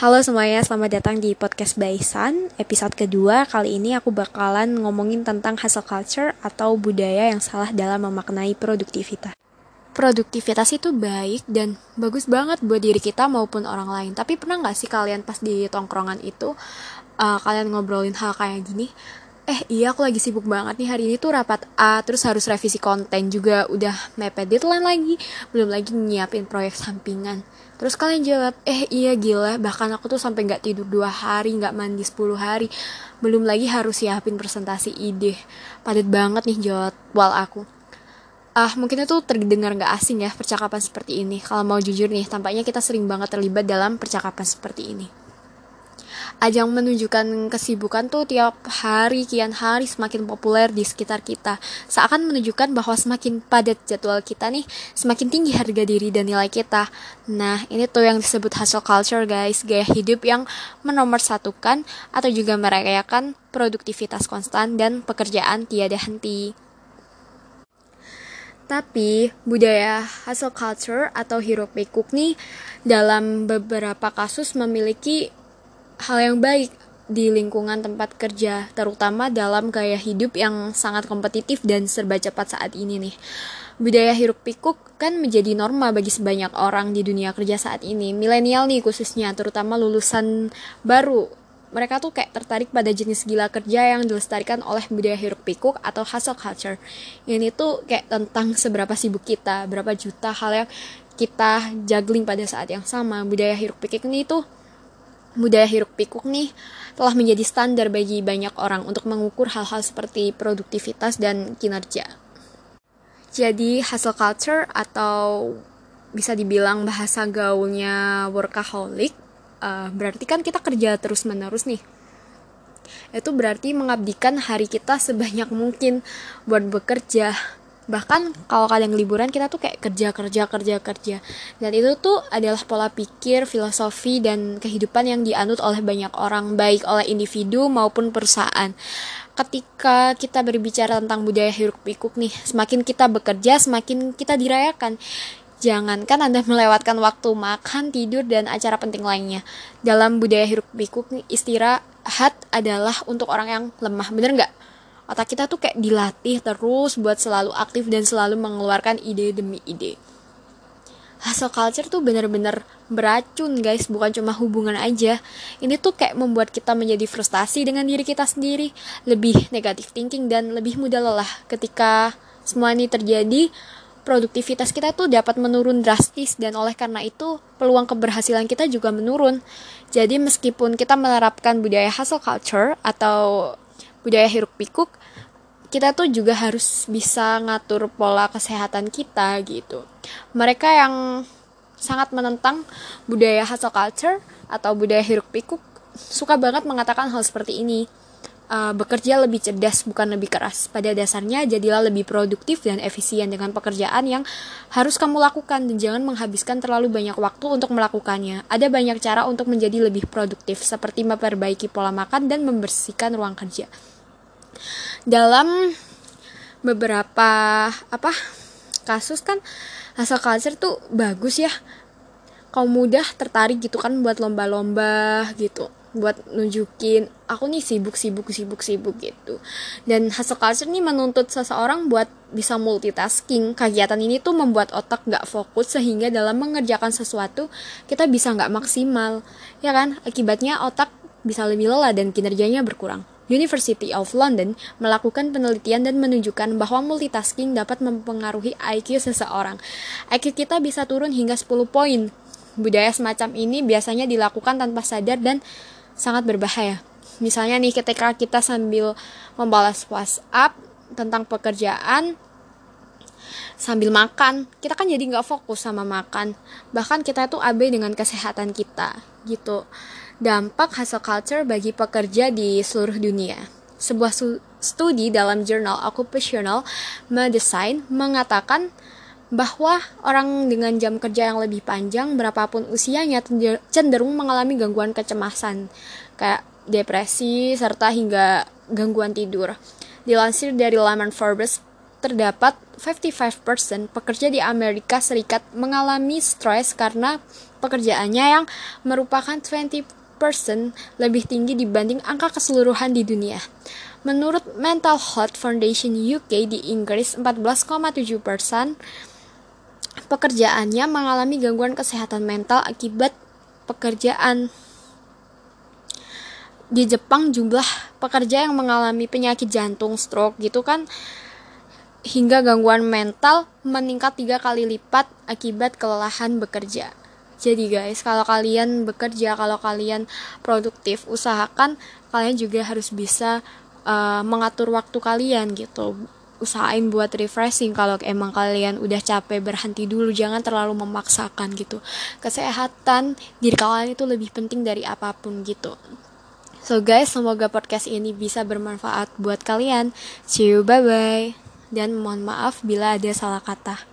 Halo semuanya, selamat datang di podcast Baisan. Episode kedua, kali ini aku bakalan ngomongin tentang hustle culture Atau budaya yang salah dalam memaknai produktivitas. Produktivitas itu baik dan bagus banget buat diri kita maupun orang lain. Tapi pernah gak sih kalian pas di tongkrongan itu uh, Kalian ngobrolin hal kayak gini eh iya aku lagi sibuk banget nih. Hari ini tuh rapat A terus harus revisi konten juga. Udah mepet deadline lagi. Belum lagi nyiapin proyek sampingan. Terus kalian jawab eh iya gila. Bahkan aku tuh sampai nggak tidur dua hari nggak mandi 10 hari. Belum lagi harus siapin presentasi ide. Padat banget nih jadwal aku. Ah mungkin itu terdengar nggak asing ya percakapan seperti ini. Kalau mau jujur nih tampaknya kita sering banget terlibat dalam percakapan seperti ini ajang menunjukkan kesibukan tuh tiap hari kian hari semakin populer di sekitar kita. Seakan menunjukkan bahwa semakin padat jadwal kita nih, semakin tinggi harga diri dan nilai kita. Nah, ini tuh yang disebut hustle culture guys, gaya hidup yang menomorsatukan atau juga merayakan produktivitas konstan dan pekerjaan tiada henti. Tapi budaya hustle culture atau hiruk pikuk nih dalam beberapa kasus memiliki hal yang baik di lingkungan tempat kerja, terutama dalam gaya hidup yang sangat kompetitif dan serba cepat saat ini nih. Budaya hiruk pikuk kan menjadi norma bagi sebanyak orang di dunia kerja saat ini. Milenial nih khususnya, terutama lulusan baru. Mereka tuh kayak tertarik pada jenis gila kerja yang dilestarikan oleh budaya hiruk pikuk atau hustle culture. Ini tuh kayak tentang seberapa sibuk kita, berapa juta hal yang kita juggling pada saat yang sama. Budaya hiruk pikuk ini tuh budaya hiruk pikuk nih telah menjadi standar bagi banyak orang untuk mengukur hal-hal seperti produktivitas dan kinerja. Jadi hustle culture atau bisa dibilang bahasa gaulnya workaholic uh, berarti kan kita kerja terus menerus nih itu berarti mengabdikan hari kita sebanyak mungkin buat bekerja bahkan kalau kadang liburan kita tuh kayak kerja kerja kerja kerja dan itu tuh adalah pola pikir filosofi dan kehidupan yang dianut oleh banyak orang baik oleh individu maupun perusahaan ketika kita berbicara tentang budaya hiruk pikuk nih semakin kita bekerja semakin kita dirayakan Jangankan Anda melewatkan waktu makan, tidur, dan acara penting lainnya. Dalam budaya hiruk pikuk, istirahat adalah untuk orang yang lemah. Bener nggak? Otak kita tuh kayak dilatih terus buat selalu aktif dan selalu mengeluarkan ide demi ide. Hustle culture tuh bener-bener beracun guys, bukan cuma hubungan aja. Ini tuh kayak membuat kita menjadi frustasi dengan diri kita sendiri, lebih negatif thinking dan lebih mudah lelah ketika semua ini terjadi produktivitas kita tuh dapat menurun drastis dan oleh karena itu peluang keberhasilan kita juga menurun. Jadi meskipun kita menerapkan budaya hustle culture atau budaya hiruk pikuk kita tuh juga harus bisa ngatur pola kesehatan kita gitu mereka yang sangat menentang budaya hustle culture atau budaya hiruk pikuk suka banget mengatakan hal seperti ini uh, bekerja lebih cerdas bukan lebih keras. Pada dasarnya jadilah lebih produktif dan efisien dengan pekerjaan yang harus kamu lakukan dan jangan menghabiskan terlalu banyak waktu untuk melakukannya. Ada banyak cara untuk menjadi lebih produktif seperti memperbaiki pola makan dan membersihkan ruang kerja dalam beberapa apa kasus kan asal culture tuh bagus ya. Kaum mudah tertarik gitu kan buat lomba-lomba gitu buat nunjukin aku nih sibuk sibuk sibuk sibuk gitu. Dan hustle culture nih menuntut seseorang buat bisa multitasking. Kegiatan ini tuh membuat otak nggak fokus sehingga dalam mengerjakan sesuatu kita bisa nggak maksimal ya kan? Akibatnya otak bisa lebih lelah dan kinerjanya berkurang University of London melakukan penelitian dan menunjukkan bahwa multitasking dapat mempengaruhi IQ seseorang. IQ kita bisa turun hingga 10 poin. Budaya semacam ini biasanya dilakukan tanpa sadar dan sangat berbahaya. Misalnya nih ketika kita sambil membalas WhatsApp tentang pekerjaan sambil makan, kita kan jadi nggak fokus sama makan. Bahkan kita tuh abai dengan kesehatan kita gitu dampak hustle culture bagi pekerja di seluruh dunia. Sebuah studi dalam jurnal Occupational Medicine mengatakan bahwa orang dengan jam kerja yang lebih panjang berapapun usianya cenderung mengalami gangguan kecemasan kayak depresi serta hingga gangguan tidur. Dilansir dari laman Forbes, terdapat 55% pekerja di Amerika Serikat mengalami stres karena pekerjaannya yang merupakan 20% lebih tinggi dibanding angka keseluruhan di dunia. Menurut Mental Health Foundation UK di Inggris, 14,7% pekerjaannya mengalami gangguan kesehatan mental akibat pekerjaan. Di Jepang jumlah pekerja yang mengalami penyakit jantung, stroke gitu kan hingga gangguan mental meningkat tiga kali lipat akibat kelelahan bekerja. Jadi guys, kalau kalian bekerja, kalau kalian produktif, usahakan kalian juga harus bisa uh, mengatur waktu kalian gitu. Usahain buat refreshing kalau emang kalian udah capek berhenti dulu. Jangan terlalu memaksakan gitu. Kesehatan diri kalian itu lebih penting dari apa pun gitu. So guys semoga podcast ini bisa bermanfaat buat kalian. See you bye bye dan mohon maaf bila ada salah kata